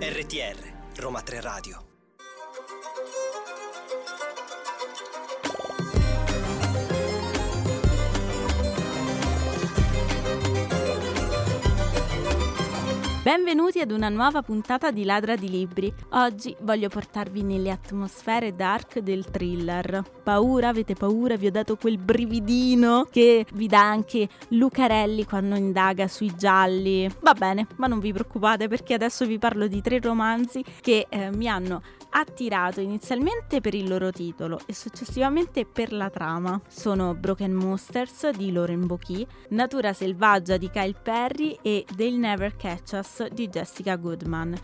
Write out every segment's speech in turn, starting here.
RTR Roma 3 Radio Benvenuti ad una nuova puntata di Ladra di Libri. Oggi voglio portarvi nelle atmosfere dark del thriller. Paura? Avete paura? Vi ho dato quel brividino che vi dà anche Lucarelli quando indaga sui gialli. Va bene, ma non vi preoccupate perché adesso vi parlo di tre romanzi che eh, mi hanno attirato inizialmente per il loro titolo e successivamente per la trama. Sono Broken Monsters di Lauren Bocchi, Natura selvaggia di Kyle Perry e They'll Never Catch Us di Jessica Goodman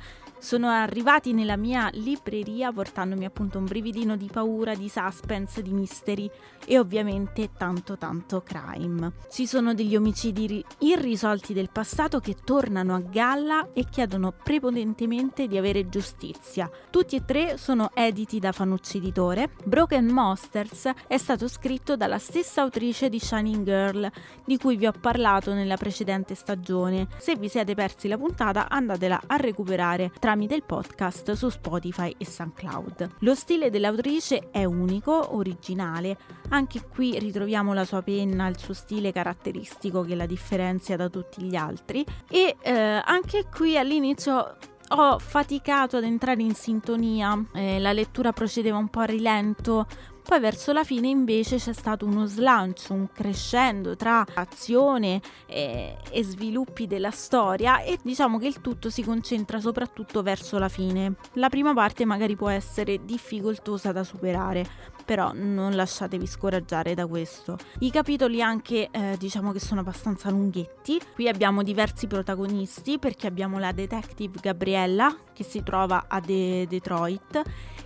sono arrivati nella mia libreria portandomi appunto un brividino di paura, di suspense, di mystery e ovviamente tanto tanto crime. Ci sono degli omicidi irrisolti del passato che tornano a galla e chiedono prepotentemente di avere giustizia. Tutti e tre sono editi da Fanucci Editore. Broken Monsters è stato scritto dalla stessa autrice di Shining Girl, di cui vi ho parlato nella precedente stagione. Se vi siete persi la puntata andatela a recuperare tra tramite il podcast su Spotify e SoundCloud. Lo stile dell'autrice è unico, originale, anche qui ritroviamo la sua penna, il suo stile caratteristico che la differenzia da tutti gli altri. E eh, anche qui all'inizio ho faticato ad entrare in sintonia, eh, la lettura procedeva un po' a rilento, poi verso la fine invece c'è stato uno slancio, un crescendo tra azione e, e, sviluppi della storia e diciamo che il tutto si concentra soprattutto verso la fine. La prima parte magari può essere difficoltosa da superare, però non lasciatevi scoraggiare da questo. I capitoli anche eh, diciamo che sono abbastanza lunghetti. Qui abbiamo diversi protagonisti perché abbiamo la detective Gabriella che si trova a De- Detroit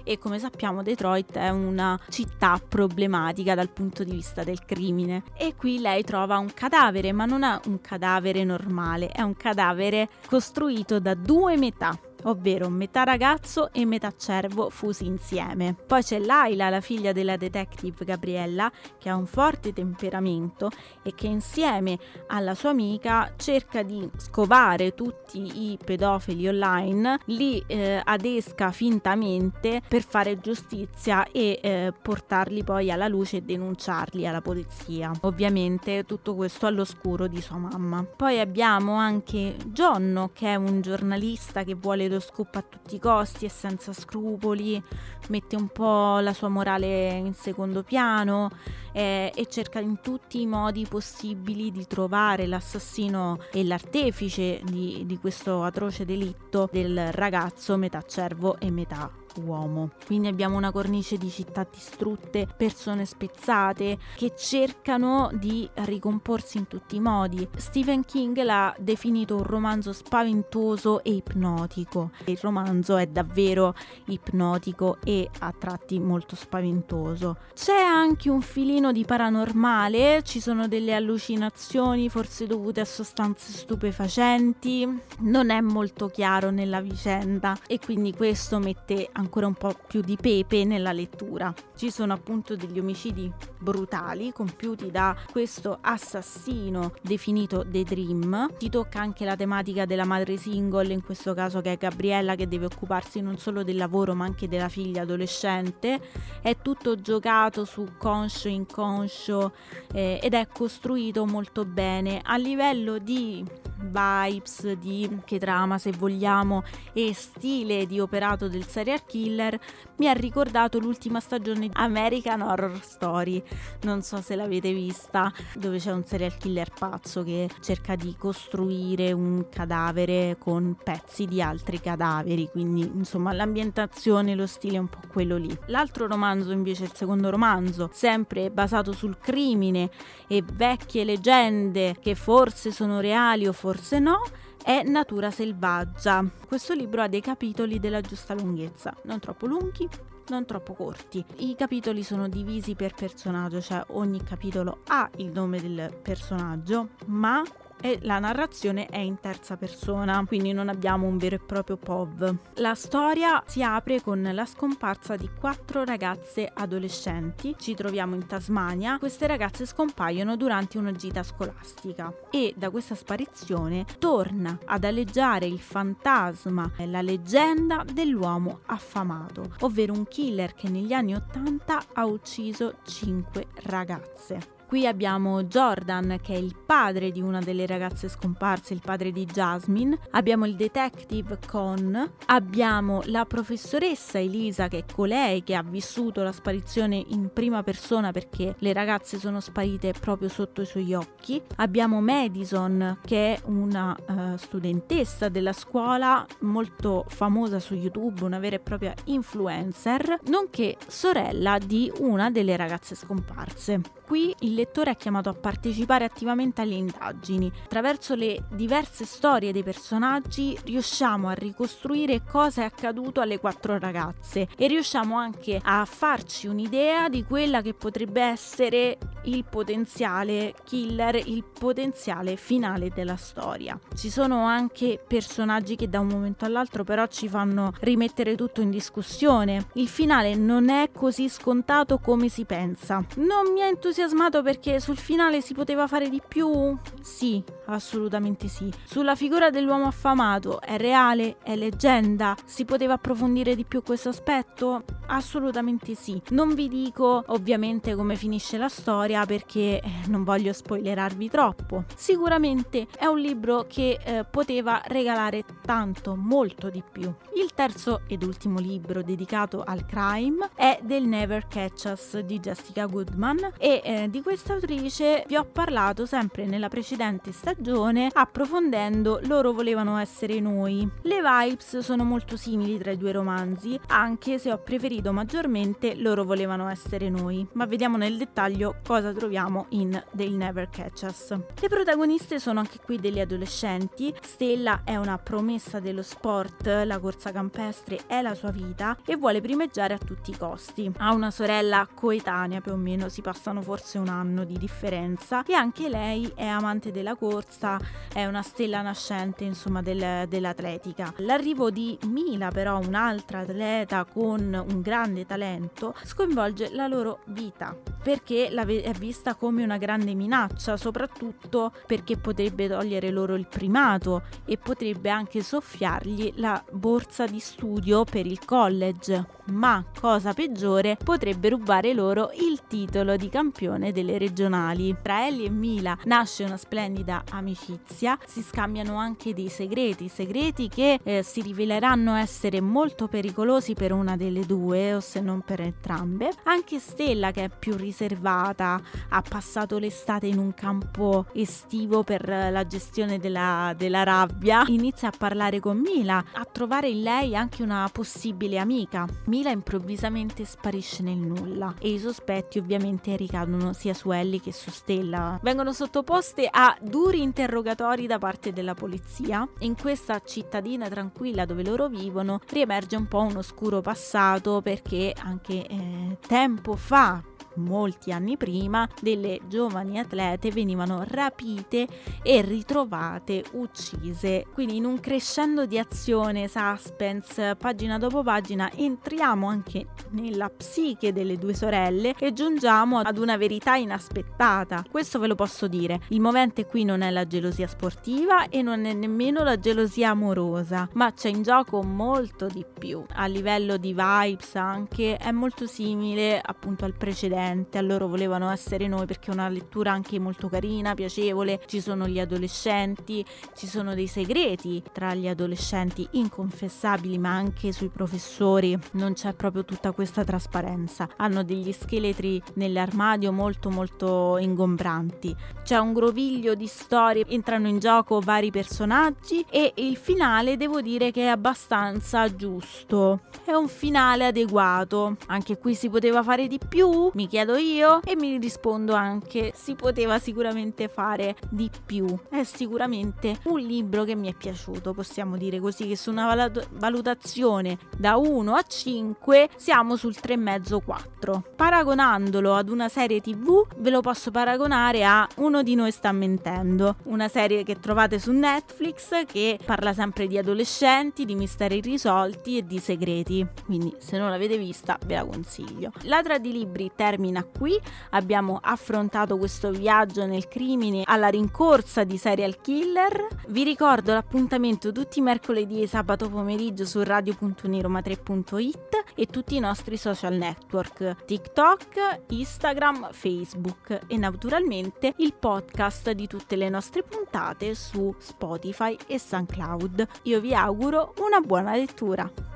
e come sappiamo Detroit è una città problematica dal punto di vista del crimine. E qui lei trova un cadavere ma non è un cadavere normale, è un cadavere costruito da due metà ovvero metà ragazzo e metà cervo fusi insieme. Poi c'è Laila, la figlia della detective Gabriella, che ha un forte temperamento e che insieme alla sua amica cerca di scovare tutti i pedofili online, li eh, adesca fintamente per fare giustizia e eh, portarli poi alla luce e denunciarli alla polizia. Ovviamente tutto questo all'oscuro di sua mamma. Poi abbiamo anche Giorno, che è un giornalista che vuole lo scoop a tutti i costi e senza scrupoli, mette un po' la sua morale in secondo piano eh, e cerca in tutti i modi possibili di trovare l'assassino e l'artefice di, di questo atroce delitto del ragazzo metà cervo e metà uomo. Quindi abbiamo una cornice di città distrutte, persone spezzate che cercano di ricomporsi in tutti i modi. Stephen King l'ha definito un romanzo spaventoso e ipnotico. Il romanzo è davvero ipnotico e a tratti molto spaventoso. C'è anche un filino di paranormale, ci sono delle allucinazioni forse dovute a sostanze stupefacenti, non è molto chiaro nella vicenda e quindi questo mette ancora ancora un po' più di pepe nella lettura. Ci sono appunto degli omicidi brutali compiuti da questo assassino definito The Dream. Si tocca anche la tematica della madre single, in questo caso che è Gabriella che deve occuparsi non solo del lavoro ma anche della figlia adolescente. È tutto giocato su conscio, inconscio eh, ed è costruito molto bene a livello di vibes, di che trama se vogliamo e stile di operato del serial killer mi ha ricordato l'ultima stagione di American Horror Story. Non so se l'avete vista dove c'è un serial killer pazzo che cerca di costruire un cadavere con pezzi di altri cadaveri quindi insomma l'ambientazione lo stile è un po' quello lì. L'altro romanzo invece il secondo romanzo sempre basato sul crimine e vecchie leggende che forse sono reali o forse forse no, è Natura selvaggia. Questo libro ha dei capitoli della giusta lunghezza, non troppo lunghi, non troppo corti. I capitoli sono divisi per personaggio, cioè ogni capitolo ha il nome del personaggio, ma e la narrazione è in terza persona, quindi non abbiamo un vero e proprio POV. La storia si apre con la scomparsa di quattro ragazze adolescenti. Ci troviamo in Tasmania. Queste ragazze scompaiono durante una gita scolastica e da questa sparizione torna ad aleggiare il fantasma, la leggenda dell'uomo affamato, ovvero un killer che negli anni 80 ha ucciso 5 ragazze. Qui abbiamo Jordan che è il padre di una delle ragazze scomparse, il padre di Jasmine, abbiamo il detective Con, abbiamo la professoressa Elisa che è colei che ha vissuto la sparizione in prima persona perché le ragazze sono sparite proprio sotto i suoi occhi, abbiamo Madison che è una uh, studentessa della scuola molto famosa su YouTube, una vera e propria influencer, nonché sorella di una delle ragazze scomparse. Qui il lettore è chiamato a partecipare attivamente alle indagini. Attraverso le diverse storie dei personaggi riusciamo a ricostruire cosa è accaduto alle quattro ragazze e riusciamo anche a farci un'idea di quella che potrebbe essere il potenziale killer, il potenziale finale della storia. Ci sono anche personaggi che da un momento all'altro però ci fanno rimettere tutto in discussione. Il finale non è così scontato come si pensa. Non mi ha entusiasmato perché sul finale si poteva fare di più? Sì, assolutamente sì. Sulla figura dell'uomo affamato è reale, è leggenda? Si poteva approfondire di più questo aspetto? Assolutamente sì. Non vi dico ovviamente come finisce la storia perché eh, non voglio spoilerarvi troppo. Sicuramente è un libro che eh, poteva regalare tanto, molto di più. Il terzo ed ultimo libro dedicato al crime è del Never Catch Us di Jessica Goodman e eh, di questa autrice vi ho parlato sempre nella precedente stagione approfondendo Loro volevano essere noi. Le vibes sono molto simili tra i due romanzi, anche se ho preferito maggiormente Loro volevano essere noi, ma vediamo nel dettaglio cosa troviamo in They'll Never Catch Us. Le protagoniste sono anche qui delle adolescenti, Stella è una promessa dello sport, la corsa campestre è la sua vita e vuole primeggiare a tutti i costi. Ha una sorella coetanea più o meno, si passano forse un anno di differenza e anche lei è amante della corsa, è una stella nascente insomma del, dell'atletica. L'arrivo di Mila però, un'altra atleta con un grande talento, sconvolge la loro vita perché è vista come una grande minaccia, soprattutto perché potrebbe togliere loro il primato e potrebbe anche soffiargli la borsa di studio per il college, ma cosa peggiore potrebbe rubare loro il titolo di campione delle regionali. Tra Ellie e Mila nasce una splendida amicizia, si scambiano anche dei segreti, segreti che eh, si riveleranno essere molto pericolosi per una delle due o se non per entrambe. Anche Stella che è più riservata, ha passato l'estate in un campo estivo per la gestione della, della rabbia, inizia a parlare con Mila, a trovare in lei anche una possibile amica. Mila improvvisamente sparisce nel nulla e i sospetti ovviamente ricadono sia su Ellie che su Stella. Vengono sottoposte a duri interrogatori da parte della polizia. In questa cittadina tranquilla dove loro vivono riemerge un po' un oscuro passato perché anche eh, tempo fa molti anni prima, delle giovani atlete venivano rapite e ritrovate uccise. Quindi in un crescendo di azione, suspense, pagina dopo pagina, entriamo anche nella psiche delle due sorelle e giungiamo ad una verità inaspettata. Questo ve lo posso dire. Il movente qui non è la gelosia sportiva e non è nemmeno la gelosia amorosa, ma c'è in gioco molto di più. A livello di vibes anche è molto simile appunto al precedente a loro volevano essere noi perché è una lettura anche molto carina, piacevole, ci sono gli adolescenti, ci sono dei segreti tra gli adolescenti inconfessabili ma anche sui professori, non c'è proprio tutta questa trasparenza, hanno degli scheletri nell'armadio molto molto ingombranti, c'è un groviglio di storie, entrano in gioco vari personaggi e il finale devo dire che è abbastanza giusto, è un finale adeguato, anche qui si poteva fare di più, mi chiedo io e mi rispondo anche si poteva sicuramente fare di più. È sicuramente un libro che mi è piaciuto, possiamo dire così, che su una valutazione da 1 a 5 siamo sul 3,5-4. Paragonandolo ad una serie tv ve lo posso paragonare a Uno di noi sta mentendo, una serie che trovate su Netflix che parla sempre di adolescenti, di misteri risolti e di segreti. Quindi se non l'avete vista ve la consiglio. Ladra di libri termina qui, abbiamo affrontato questo viaggio nel crimine alla rincorsa di serial killer. Vi ricordo l'appuntamento tutti i mercoledì e sabato pomeriggio su radio.neroma3.it e tutti i nostri social network TikTok, Instagram, Facebook e naturalmente il podcast di tutte le nostre puntate su Spotify e SoundCloud. Io vi auguro una buona lettura.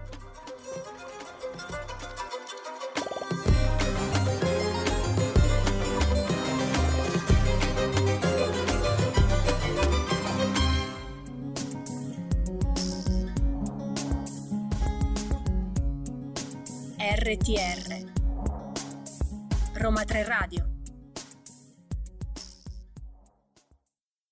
RTR Roma 3 Radio